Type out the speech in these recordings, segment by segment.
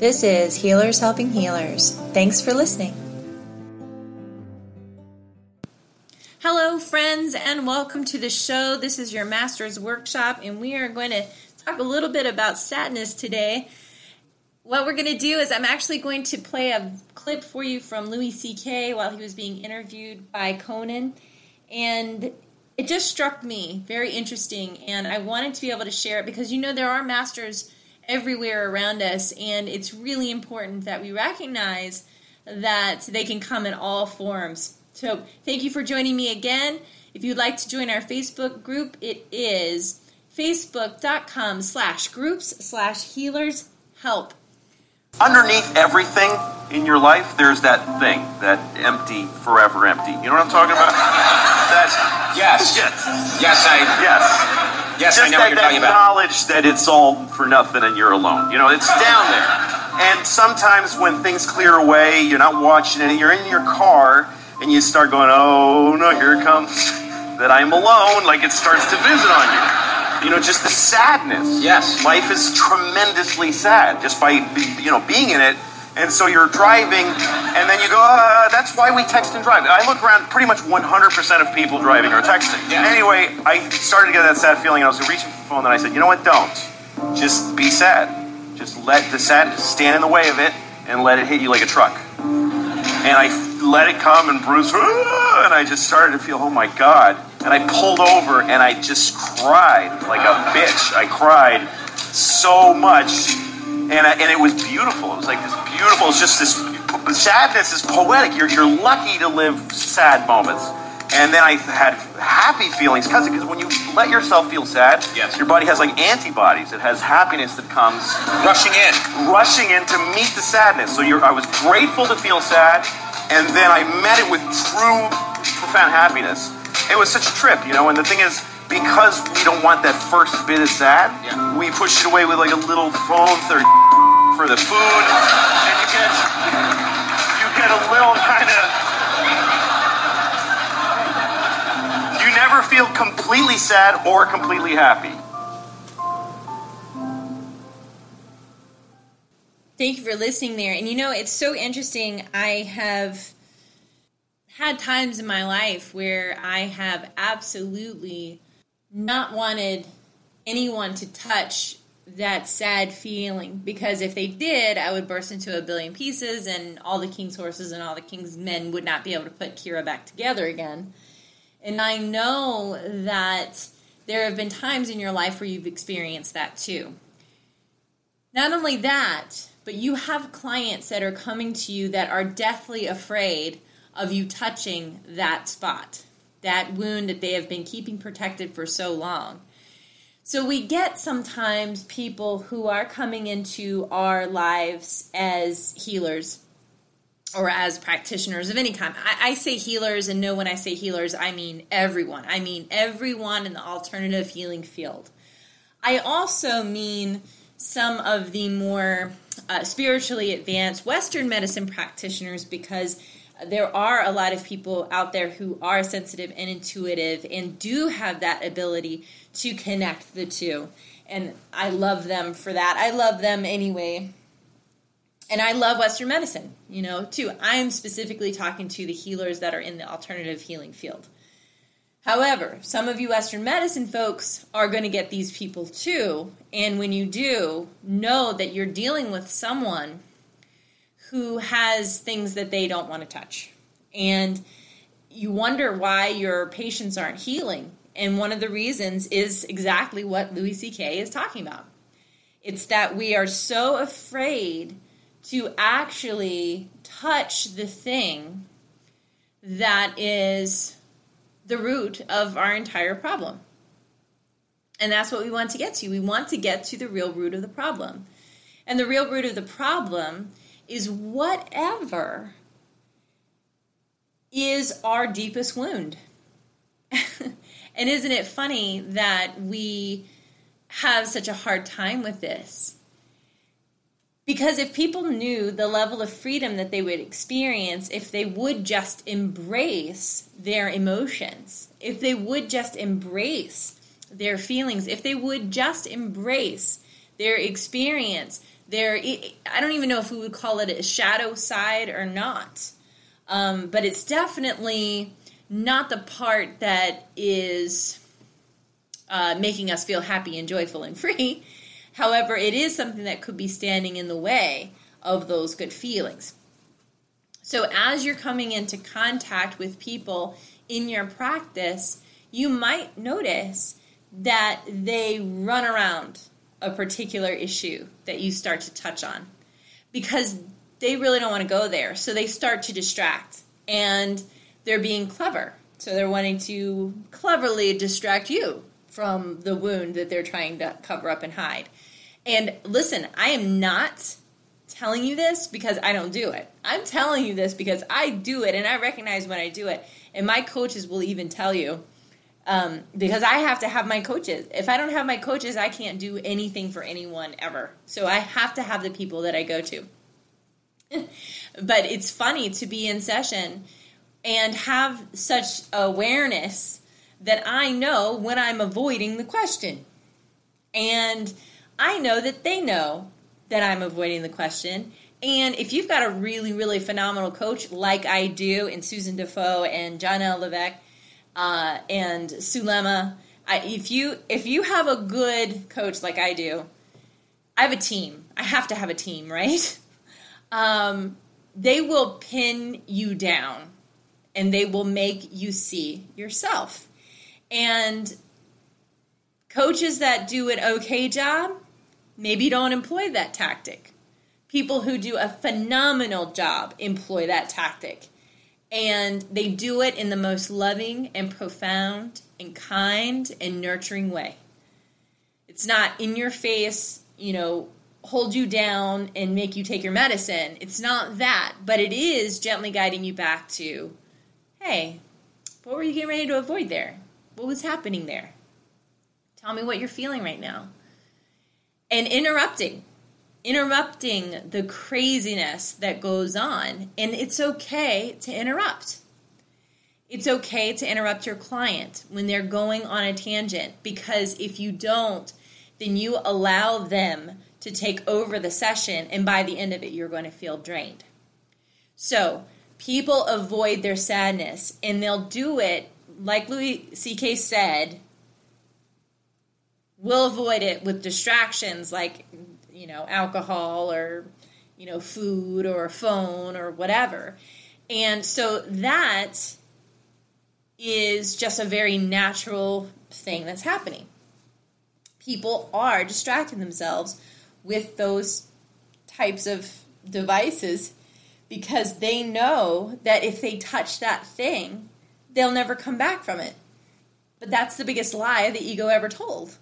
This is Healers Helping Healers. Thanks for listening. Hello, friends, and welcome to the show. This is your Master's Workshop, and we are going to talk a little bit about sadness today. What we're going to do is, I'm actually going to play a clip for you from Louis C.K. while he was being interviewed by Conan, and it just struck me very interesting, and I wanted to be able to share it because you know there are masters everywhere around us, and it's really important that we recognize that they can come in all forms. So, thank you for joining me again. If you'd like to join our Facebook group, it is facebook.com slash groups slash healers help. Underneath everything in your life, there's that thing, that empty, forever empty. You know what I'm talking about? that, Yes. yes. Yes, I. Yes. Yes, Just I know that, what you're that about. knowledge that it's all for nothing and you're alone. You know, it's down there. And sometimes when things clear away, you're not watching it, you're in your car and you start going, oh no, here it comes. That I'm alone, like it starts to visit on you. You know, just the sadness. Yes. Life is tremendously sad just by, you know, being in it. And so you're driving, and then you go, uh, that's why we text and drive. I look around, pretty much 100% of people driving are texting. Yeah. Anyway, I started to get that sad feeling, and I was reaching for the phone, and I said, you know what, don't. Just be sad. Just let the sadness stand in the way of it, and let it hit you like a truck. And I let it come and bruise, "Ah," and I just started to feel, oh my God. And I pulled over, and I just cried like a bitch. I cried so much and I, and it was beautiful. It was like this beautiful. It's just this sadness is poetic. You're you're lucky to live sad moments. And then I had happy feelings because when you let yourself feel sad, Yes. your body has like antibodies. It has happiness that comes Rushing in. rushing in to meet the sadness. So you're, I was grateful to feel sad, and then I met it with true, profound happiness. It was such a trip, you know. And the thing is, because we don't want that first bit of sad, Yeah. we push it away with like a little phone for, for the food, and you get you get a little kind of. You never feel completely sad or completely happy. Thank you for listening there. And you know, it's so interesting. I have had times in my life where I have absolutely not wanted anyone to touch that sad feeling because if they did, I would burst into a billion pieces and all the king's horses and all the king's men would not be able to put Kira back together again. And I know that there have been times in your life where you've experienced that too. Not only that, but you have clients that are coming to you that are deathly afraid of you touching that spot, that wound that they have been keeping protected for so long. So we get sometimes people who are coming into our lives as healers or as practitioners of any kind. I, I say healers, and know when I say healers, I mean everyone. I mean everyone in the alternative healing field. I also mean some of the more uh, spiritually advanced Western medicine practitioners because there are a lot of people out there who are sensitive and intuitive and do have that ability to connect the two. And I love them for that. I love them anyway. And I love Western medicine, you know, too. I'm specifically talking to the healers that are in the alternative healing field. However, some of you Western medicine folks are going to get these people too. And when you do, know that you're dealing with someone who has things that they don't want to touch. And you wonder why your patients aren't healing. And one of the reasons is exactly what Louis C.K. is talking about. It's that we are so afraid to actually touch the thing that is the root of our entire problem. And that's what we want to get to. We want to get to the real root of the problem. And the real root of the problem is whatever is our deepest wound. and isn't it funny that we have such a hard time with this? Because if people knew the level of freedom that they would experience if they would just embrace their emotions, if they would just embrace their feelings, if they would just embrace their experience, their I don't even know if we would call it a shadow side or not. Um, but it's definitely not the part that is uh, making us feel happy and joyful and free. However, it is something that could be standing in the way of those good feelings. So, as you're coming into contact with people in your practice, you might notice that they run around a particular issue that you start to touch on because they really don't want to go there. So, they start to distract and they're being clever. So, they're wanting to cleverly distract you from the wound that they're trying to cover up and hide. And listen, I am not telling you this because I don't do it. I'm telling you this because I do it and I recognize when I do it. And my coaches will even tell you um, because I have to have my coaches. If I don't have my coaches, I can't do anything for anyone ever. So I have to have the people that I go to. but it's funny to be in session and have such awareness that I know when I'm avoiding the question. And I know that they know that I'm avoiding the question. And if you've got a really, really phenomenal coach like I do, and Susan Defoe and John L. Levesque uh, and Sulema, I, if you if you have a good coach like I do, I have a team. I have to have a team, right? Um, they will pin you down, and they will make you see yourself. And coaches that do an okay job maybe don't employ that tactic. People who do a phenomenal job employ that tactic. And they do it in the most loving and profound and kind and nurturing way. It's not in your face, you know, hold you down and make you take your medicine. It's not that, but it is gently guiding you back to, hey, what were you getting ready to avoid there? What was happening there? Tell me what you're feeling right now and interrupting interrupting the craziness that goes on. And it's okay to interrupt. It's okay to interrupt your client when they're going on a tangent because if you don't then you allow them to take over the session and by the end of it you're going to feel drained. So people avoid their sadness and they'll do it like louis ck said we'll avoid it with distractions like you know alcohol or you know food or a phone or whatever. And so that is just a very natural thing that's happening. People are distracting themselves with those types of devices because they know that if they touch that thing they'll never come back from it. But that's the biggest lie the ego ever told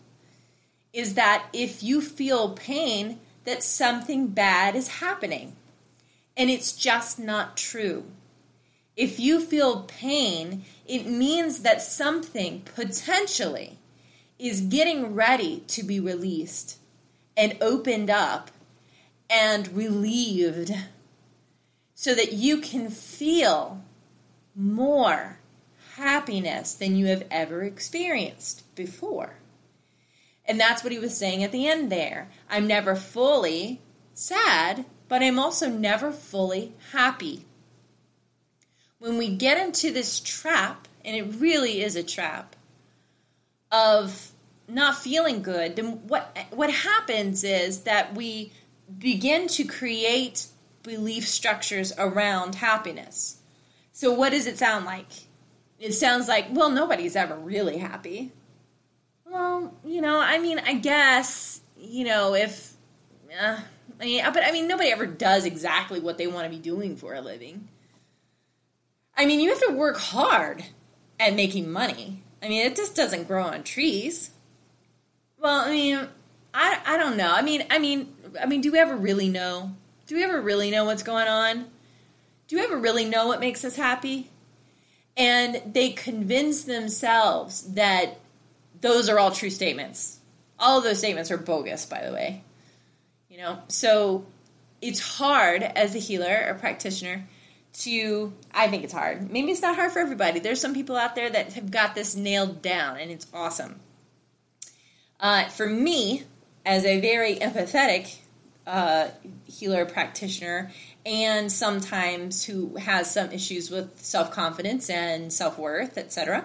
is that if you feel pain, that something bad is happening. And it's just not true. If you feel pain, it means that something potentially is getting ready to be released and opened up and relieved so that you can feel more happiness than you have ever experienced before. And that's what he was saying at the end there. I'm never fully sad, but I'm also never fully happy. When we get into this trap, and it really is a trap, of not feeling good, then what what happens is that we begin to create belief structures around happiness. So what does it sound like? It sounds like, well, nobody's ever really happy. Well, you know, I mean, I guess, you know, if. Uh, I mean, but I mean, nobody ever does exactly what they want to be doing for a living. I mean, you have to work hard at making money. I mean, it just doesn't grow on trees. Well, I mean, I I don't know. I mean, I mean, I mean, do we ever really know? Do we ever really know what's going on? Do we ever really know what makes us happy? And they convince themselves that those are all true statements. All of those statements are bogus, by the way. You know, so it's hard as a healer or practitioner to I think it's hard. Maybe it's not hard for everybody. There's some people out there that have got this nailed down and it's awesome. Uh, for me, as a very empathetic uh, healer practitioner, and sometimes who has some issues with self confidence and self worth, etc.,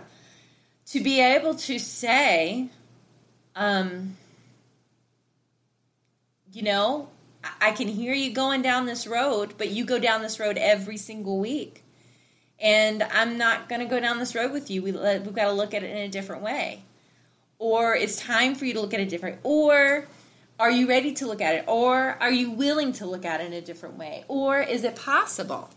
to be able to say, um, you know, I can hear you going down this road, but you go down this road every single week. And I'm not going to go down this road with you. We, we've got to look at it in a different way. Or it's time for you to look at it different. Or are you ready to look at it? Or are you willing to look at it in a different way? Or is it possible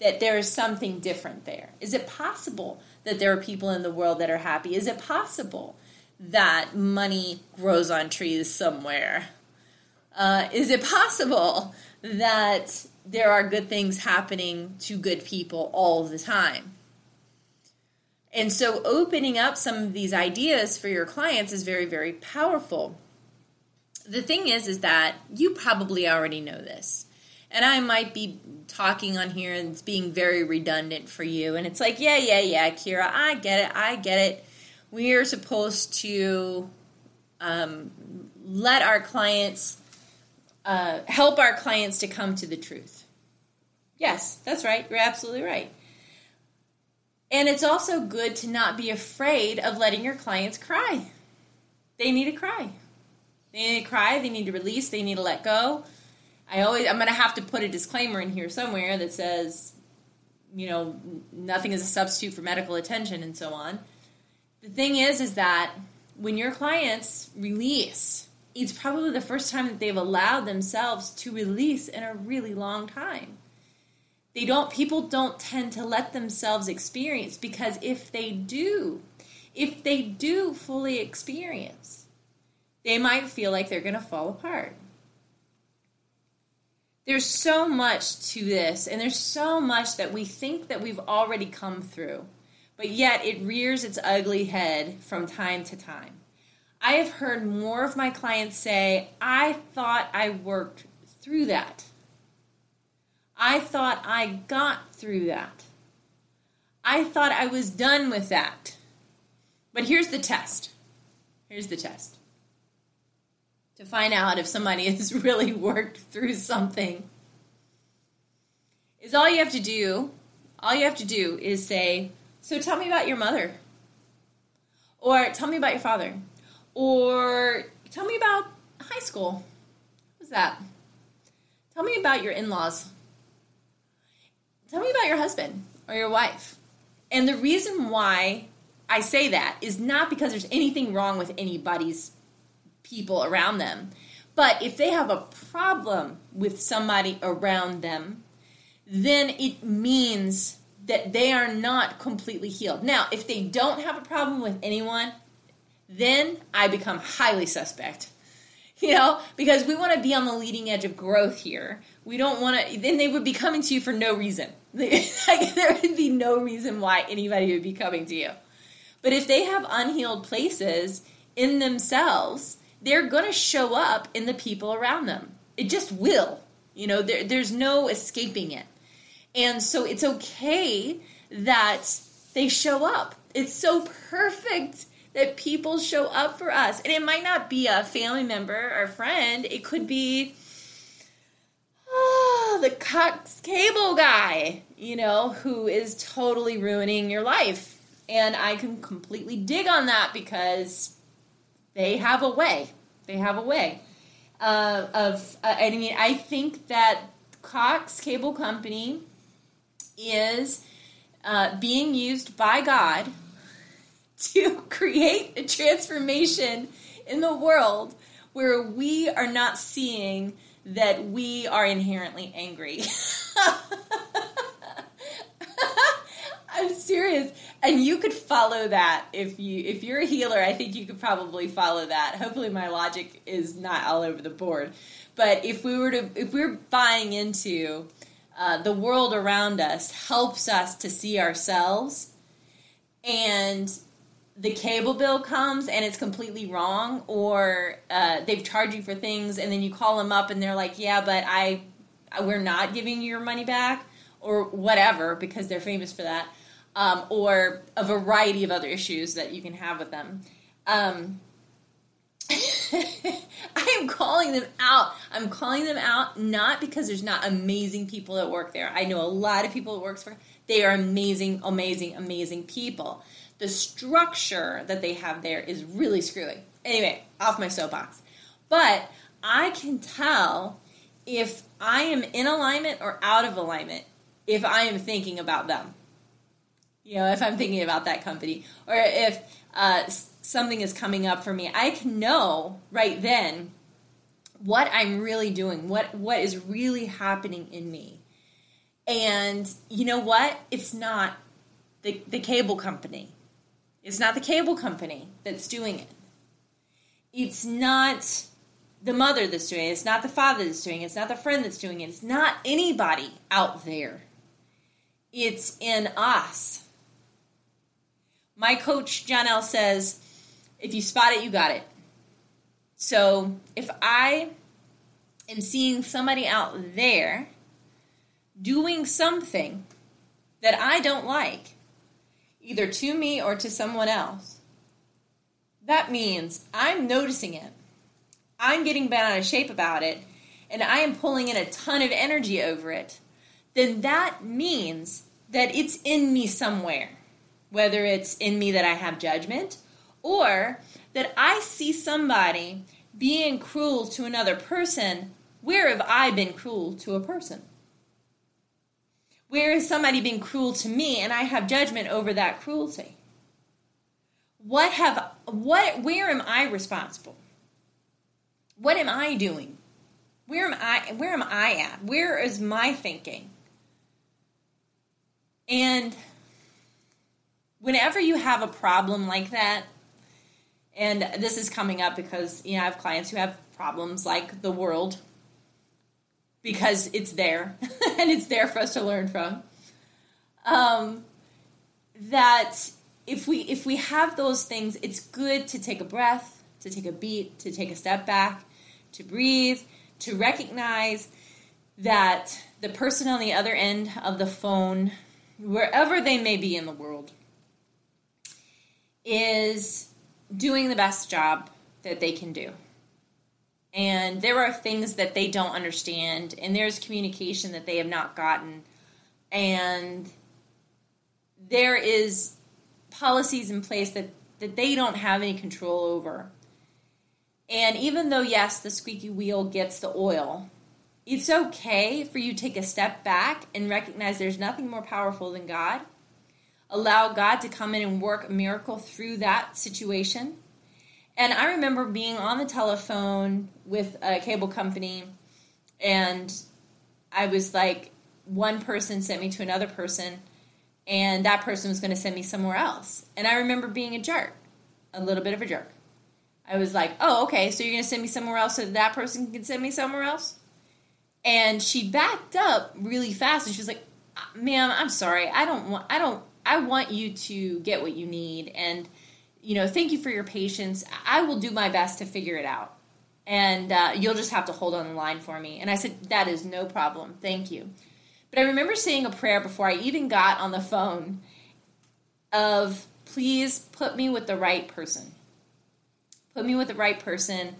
that there is something different there? Is it possible that there are people in the world that are happy? Is it possible that money grows on trees somewhere? Uh, is it possible that there are good things happening to good people all the time? And so, opening up some of these ideas for your clients is very, very powerful. The thing is, is that you probably already know this. And I might be talking on here and it's being very redundant for you. And it's like, yeah, yeah, yeah, Kira, I get it, I get it. We are supposed to um, let our clients uh, help our clients to come to the truth. Yes, that's right. You're absolutely right. And it's also good to not be afraid of letting your clients cry. They need to cry. They need to cry. They need to release. They need to let go. I always, I'm going to have to put a disclaimer in here somewhere that says, you know, nothing is a substitute for medical attention and so on. The thing is, is that when your clients release, it's probably the first time that they've allowed themselves to release in a really long time. They don't people don't tend to let themselves experience because if they do, if they do fully experience, they might feel like they're going to fall apart. There's so much to this and there's so much that we think that we've already come through. But yet it rears its ugly head from time to time. I have heard more of my clients say, I thought I worked through that. I thought I got through that. I thought I was done with that. But here's the test. Here's the test. To find out if somebody has really worked through something is all you have to do. All you have to do is say, So tell me about your mother. Or tell me about your father. Or tell me about high school. What was that? Tell me about your in laws. Tell me about your husband or your wife. And the reason why I say that is not because there's anything wrong with anybody's people around them. But if they have a problem with somebody around them, then it means that they are not completely healed. Now, if they don't have a problem with anyone, then I become highly suspect. You know, because we want to be on the leading edge of growth here. We don't want to, then they would be coming to you for no reason. there would be no reason why anybody would be coming to you. But if they have unhealed places in themselves, they're going to show up in the people around them. It just will. You know, there, there's no escaping it. And so it's okay that they show up. It's so perfect that people show up for us. And it might not be a family member or friend, it could be oh, the Cox cable guy, you know, who is totally ruining your life. And I can completely dig on that because they have a way. They have a way uh, of, uh, I mean, I think that Cox Cable Company is uh, being used by God to create a transformation in the world where we are not seeing that we are inherently angry. I'm serious. And you could follow that if you if you're a healer, I think you could probably follow that. Hopefully my logic is not all over the board. But if we were to if we're buying into uh, the world around us helps us to see ourselves and the cable bill comes and it's completely wrong or uh, they've charged you for things and then you call them up and they're like yeah but i we're not giving you your money back or whatever because they're famous for that um, or a variety of other issues that you can have with them um, I am calling them out. I'm calling them out not because there's not amazing people that work there. I know a lot of people that works for. They are amazing, amazing, amazing people. The structure that they have there is really screwy. Anyway, off my soapbox. But I can tell if I am in alignment or out of alignment if I am thinking about them. You know, if I'm thinking about that company or if uh, something is coming up for me, I can know right then what I'm really doing, what what is really happening in me. And you know what? It's not the, the cable company. It's not the cable company that's doing it. It's not the mother that's doing it. It's not the father that's doing it. It's not the friend that's doing it. It's not anybody out there. It's in us. My coach, John L., says if you spot it, you got it. So if I am seeing somebody out there doing something that I don't like, either to me or to someone else, that means I'm noticing it. I'm getting bent out of shape about it, and I am pulling in a ton of energy over it. Then that means that it's in me somewhere. Whether it's in me that I have judgment, or that I see somebody being cruel to another person, where have I been cruel to a person? Where is somebody being cruel to me and I have judgment over that cruelty? What have what where am I responsible? What am I doing? Where am I where am I at? Where is my thinking? And whenever you have a problem like that, and this is coming up because you know I have clients who have problems like the world because it's there and it's there for us to learn from. Um, that if we if we have those things, it's good to take a breath, to take a beat, to take a step back, to breathe, to recognize that the person on the other end of the phone, wherever they may be in the world, is doing the best job that they can do. And there are things that they don't understand, and there's communication that they have not gotten. And there is policies in place that, that they don't have any control over. And even though, yes, the squeaky wheel gets the oil, it's okay for you to take a step back and recognize there's nothing more powerful than God allow God to come in and work a miracle through that situation. And I remember being on the telephone with a cable company, and I was like, one person sent me to another person, and that person was going to send me somewhere else. And I remember being a jerk, a little bit of a jerk. I was like, oh, okay, so you're going to send me somewhere else so that person can send me somewhere else? And she backed up really fast, and she was like, uh, ma'am, I'm sorry. I don't want, I don't, I want you to get what you need and you know, thank you for your patience. I will do my best to figure it out. And uh, you'll just have to hold on the line for me. And I said, That is no problem. Thank you. But I remember saying a prayer before I even got on the phone of, Please put me with the right person. Put me with the right person.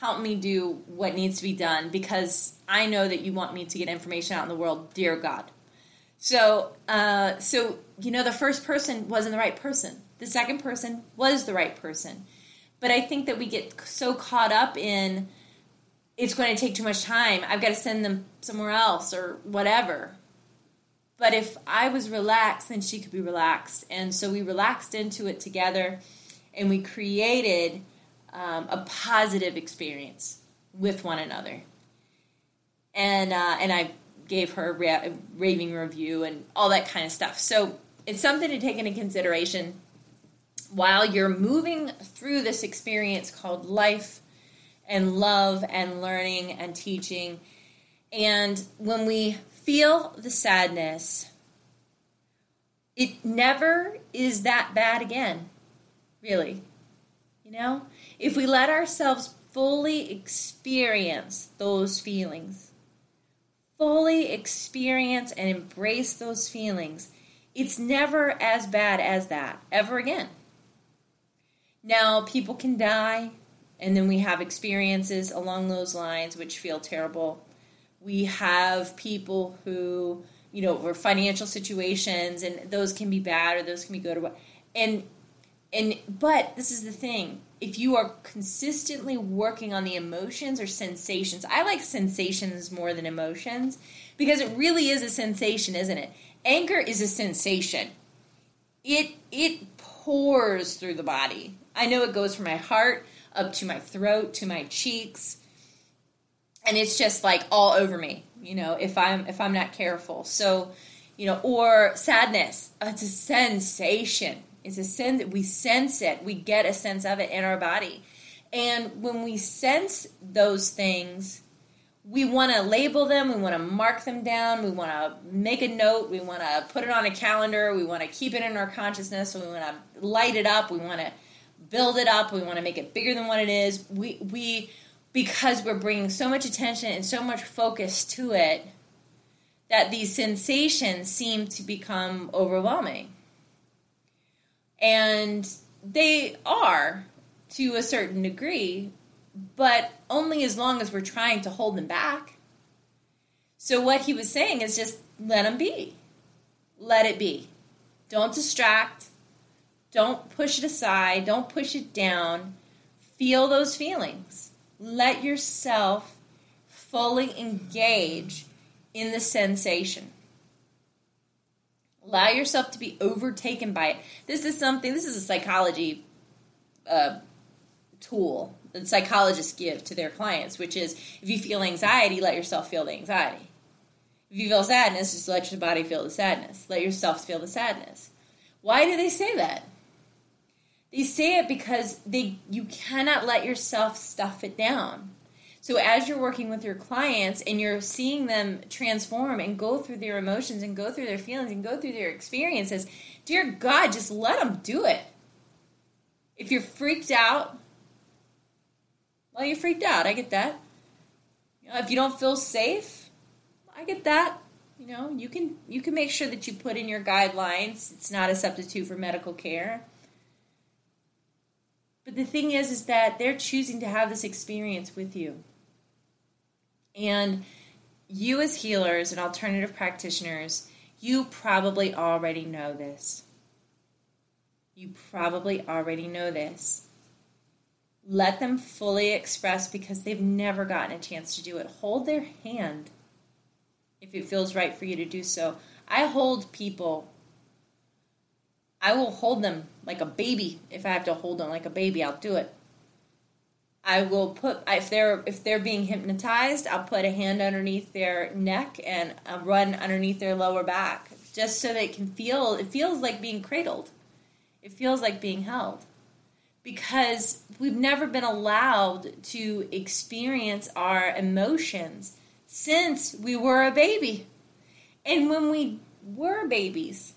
Help me do what needs to be done because I know that you want me to get information out in the world, dear God. So, uh, so you know, the first person wasn't the right person. The second person was the right person. But I think that we get so caught up in it's going to take too much time. I've got to send them somewhere else or whatever. But if I was relaxed, then she could be relaxed. And so we relaxed into it together and we created um, a positive experience with one another. And, uh, and I gave her a raving review and all that kind of stuff. So it's something to take into consideration while you're moving through this experience called life and love and learning and teaching. And when we feel the sadness, it never is that bad again, really. You know, if we let ourselves fully experience those feelings, fully experience and embrace those feelings, it's never as bad as that ever again. Now, people can die, and then we have experiences along those lines which feel terrible. We have people who, you know, were financial situations, and those can be bad or those can be good. Or what. And and but this is the thing: if you are consistently working on the emotions or sensations, I like sensations more than emotions because it really is a sensation, isn't it? Anger is a sensation. It it pours through the body. I know it goes from my heart up to my throat to my cheeks and it's just like all over me you know if i'm if i'm not careful so you know or sadness it's a sensation it's a sense that we sense it we get a sense of it in our body and when we sense those things we want to label them we want to mark them down we want to make a note we want to put it on a calendar we want to keep it in our consciousness we want to light it up we want to build it up. We want to make it bigger than what it is. We we because we're bringing so much attention and so much focus to it that these sensations seem to become overwhelming. And they are to a certain degree, but only as long as we're trying to hold them back. So, what he was saying is just let them be. Let it be. Don't distract. Don't push it aside. Don't push it down. Feel those feelings. Let yourself fully engage in the sensation. Allow yourself to be overtaken by it. This is something, this is a psychology uh, tool that psychologists give to their clients, which is if you feel anxiety, let yourself feel the anxiety. If you feel sadness, just let your body feel the sadness. Let yourself feel the sadness. Why do they say that? They say it because they you cannot let yourself stuff it down. So as you're working with your clients and you're seeing them transform and go through their emotions and go through their feelings and go through their experiences, dear God, just let them do it. If you're freaked out, well, you're freaked out. I get that. You know, if you don't feel safe, I get that. You know, you can you can make sure that you put in your guidelines. It's not a substitute for medical care. But the thing is, is that they're choosing to have this experience with you. And you, as healers and alternative practitioners, you probably already know this. You probably already know this. Let them fully express because they've never gotten a chance to do it. Hold their hand if it feels right for you to do so. I hold people I will hold them like a baby. If I have to hold them like a baby, I'll do it. I will put if they're if they're being hypnotized, I'll put a hand underneath their neck and I'll run underneath their lower back just so they can feel it feels like being cradled. It feels like being held. Because we've never been allowed to experience our emotions since we were a baby. And when we were babies,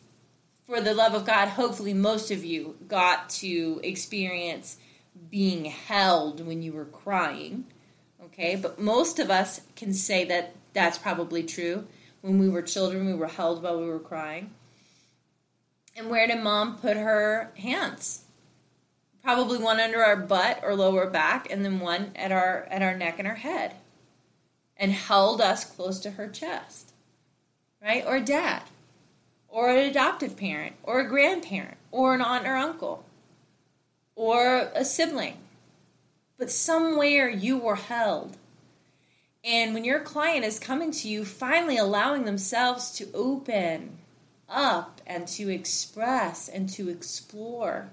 for the love of God, hopefully most of you got to experience being held when you were crying. Okay, but most of us can say that that's probably true. When we were children, we were held while we were crying. And where did mom put her hands? Probably one under our butt or lower back, and then one at our at our neck and our head, and held us close to her chest, right? Or dad or an adoptive parent, or a grandparent, or an aunt or uncle, or a sibling. But somewhere you were held. And when your client is coming to you, finally allowing themselves to open up and to express and to explore,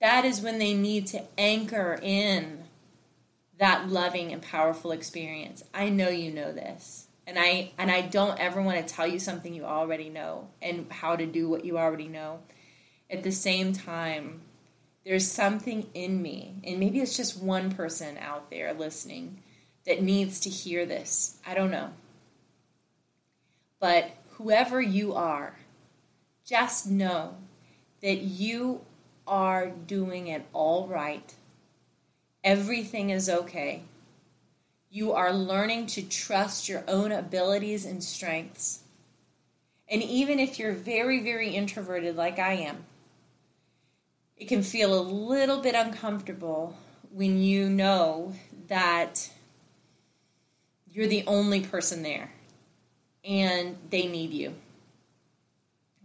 that is when they need to anchor in that loving and powerful experience. I know you know this. And I and I don't ever want to tell you something you already know and how to do what you already know. At the same time, there's something in me, and maybe it's just one person out there listening that needs to hear this. I don't know. But whoever you are, just know that you are doing it all right. Everything is okay. You are learning to trust your own abilities and strengths. And even if you're very, very introverted, like I am, it can feel a little bit uncomfortable when you know that you're the only person there and they need you.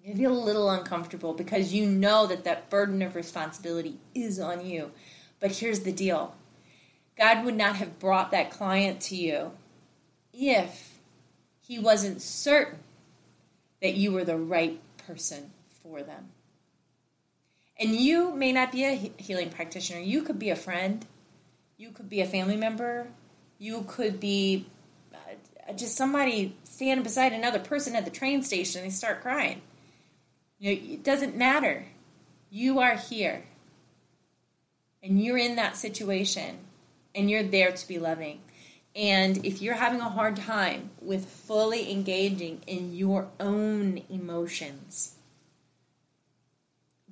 You feel a little uncomfortable because you know that that burden of responsibility is on you. But here's the deal God would not have brought that client to you if He wasn't certain that you were the right person for them. And you may not be a healing practitioner. You could be a friend. You could be a family member. You could be uh, just somebody standing beside another person at the train station and they start crying. You know, it doesn't matter. You are here. And you're in that situation. And you're there to be loving. And if you're having a hard time with fully engaging in your own emotions,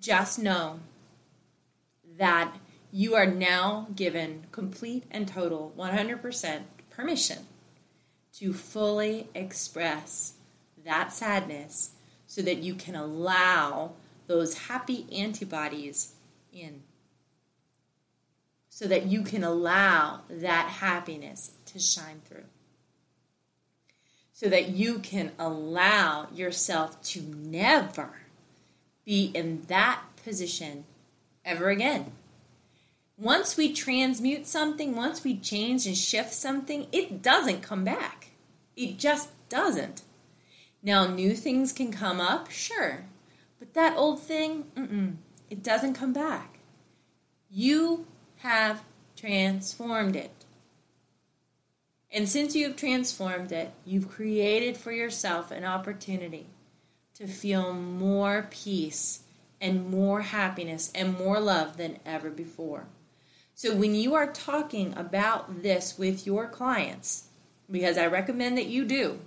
just know that you are now given complete and total 100% permission to fully express that sadness so that you can allow those happy antibodies in. So that you can allow that happiness to shine through. So that you can allow yourself to never be in that position ever again. Once we transmute something, once we change and shift something, it doesn't come back. It just doesn't. Now, new things can come up, sure, but that old thing, mm-mm, it doesn't come back. You have transformed it. And since you have transformed it, you've created for yourself an opportunity to feel more peace and more happiness and more love than ever before. So, when you are talking about this with your clients, because I recommend that you do,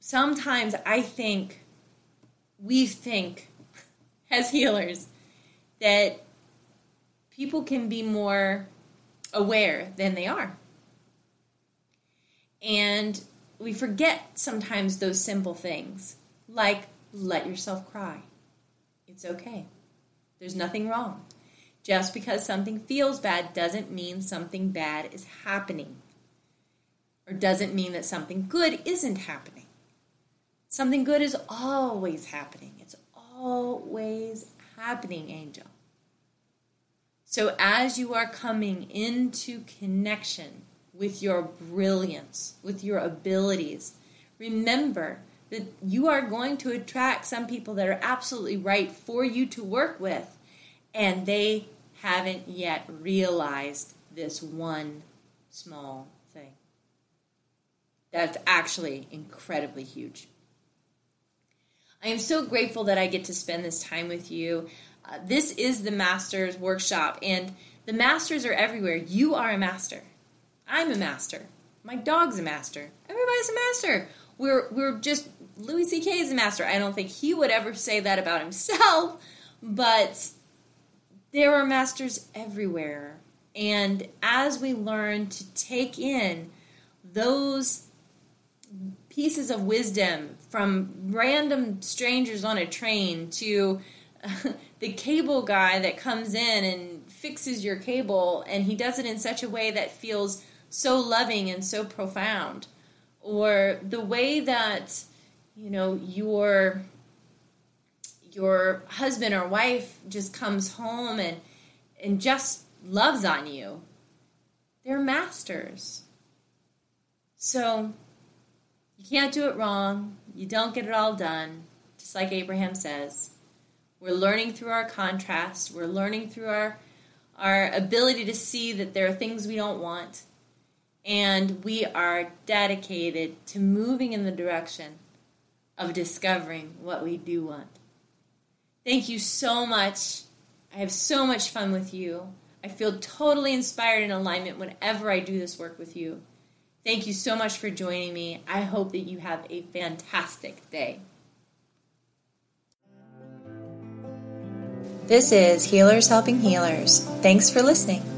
sometimes I think we think as healers that people can be more aware than they are. And we forget sometimes those simple things, like let yourself cry. It's okay. There's nothing wrong. Just because something feels bad doesn't mean something bad is happening, or doesn't mean that something good isn't happening. Something good is always happening. It's always happening, angel. So, as you are coming into connection with your brilliance, with your abilities. Remember that you are going to attract some people that are absolutely right for you to work with, and they haven't yet realized this one small thing. That's actually incredibly huge. I am so grateful that I get to spend this time with you. Uh, this is the Masters Workshop, and the Masters are everywhere. You are a master. I'm a master. My dog's a master. Everybody's a master. We're we're just Louis C.K. is a master. I don't think he would ever say that about himself, but there are masters everywhere. And as we learn to take in those pieces of wisdom from random strangers on a train to the cable guy that comes in and fixes your cable and he does it in such a way that feels so loving and so profound or the way that you know your your husband or wife just comes home and and just loves on you they're masters. So you can't do it wrong. You don't get it all done. Just like abraham says we're learning through our contrast. We're learning through our our ability to see that there are things we don't want And we are dedicated to moving in the direction of discovering what we do want. Thank you so much. I have so much fun with you. I feel totally inspired and alignment whenever I do this work with you. Thank you so much for joining me. I hope that you have a fantastic day. This is Healers Helping Healers. Thanks for listening.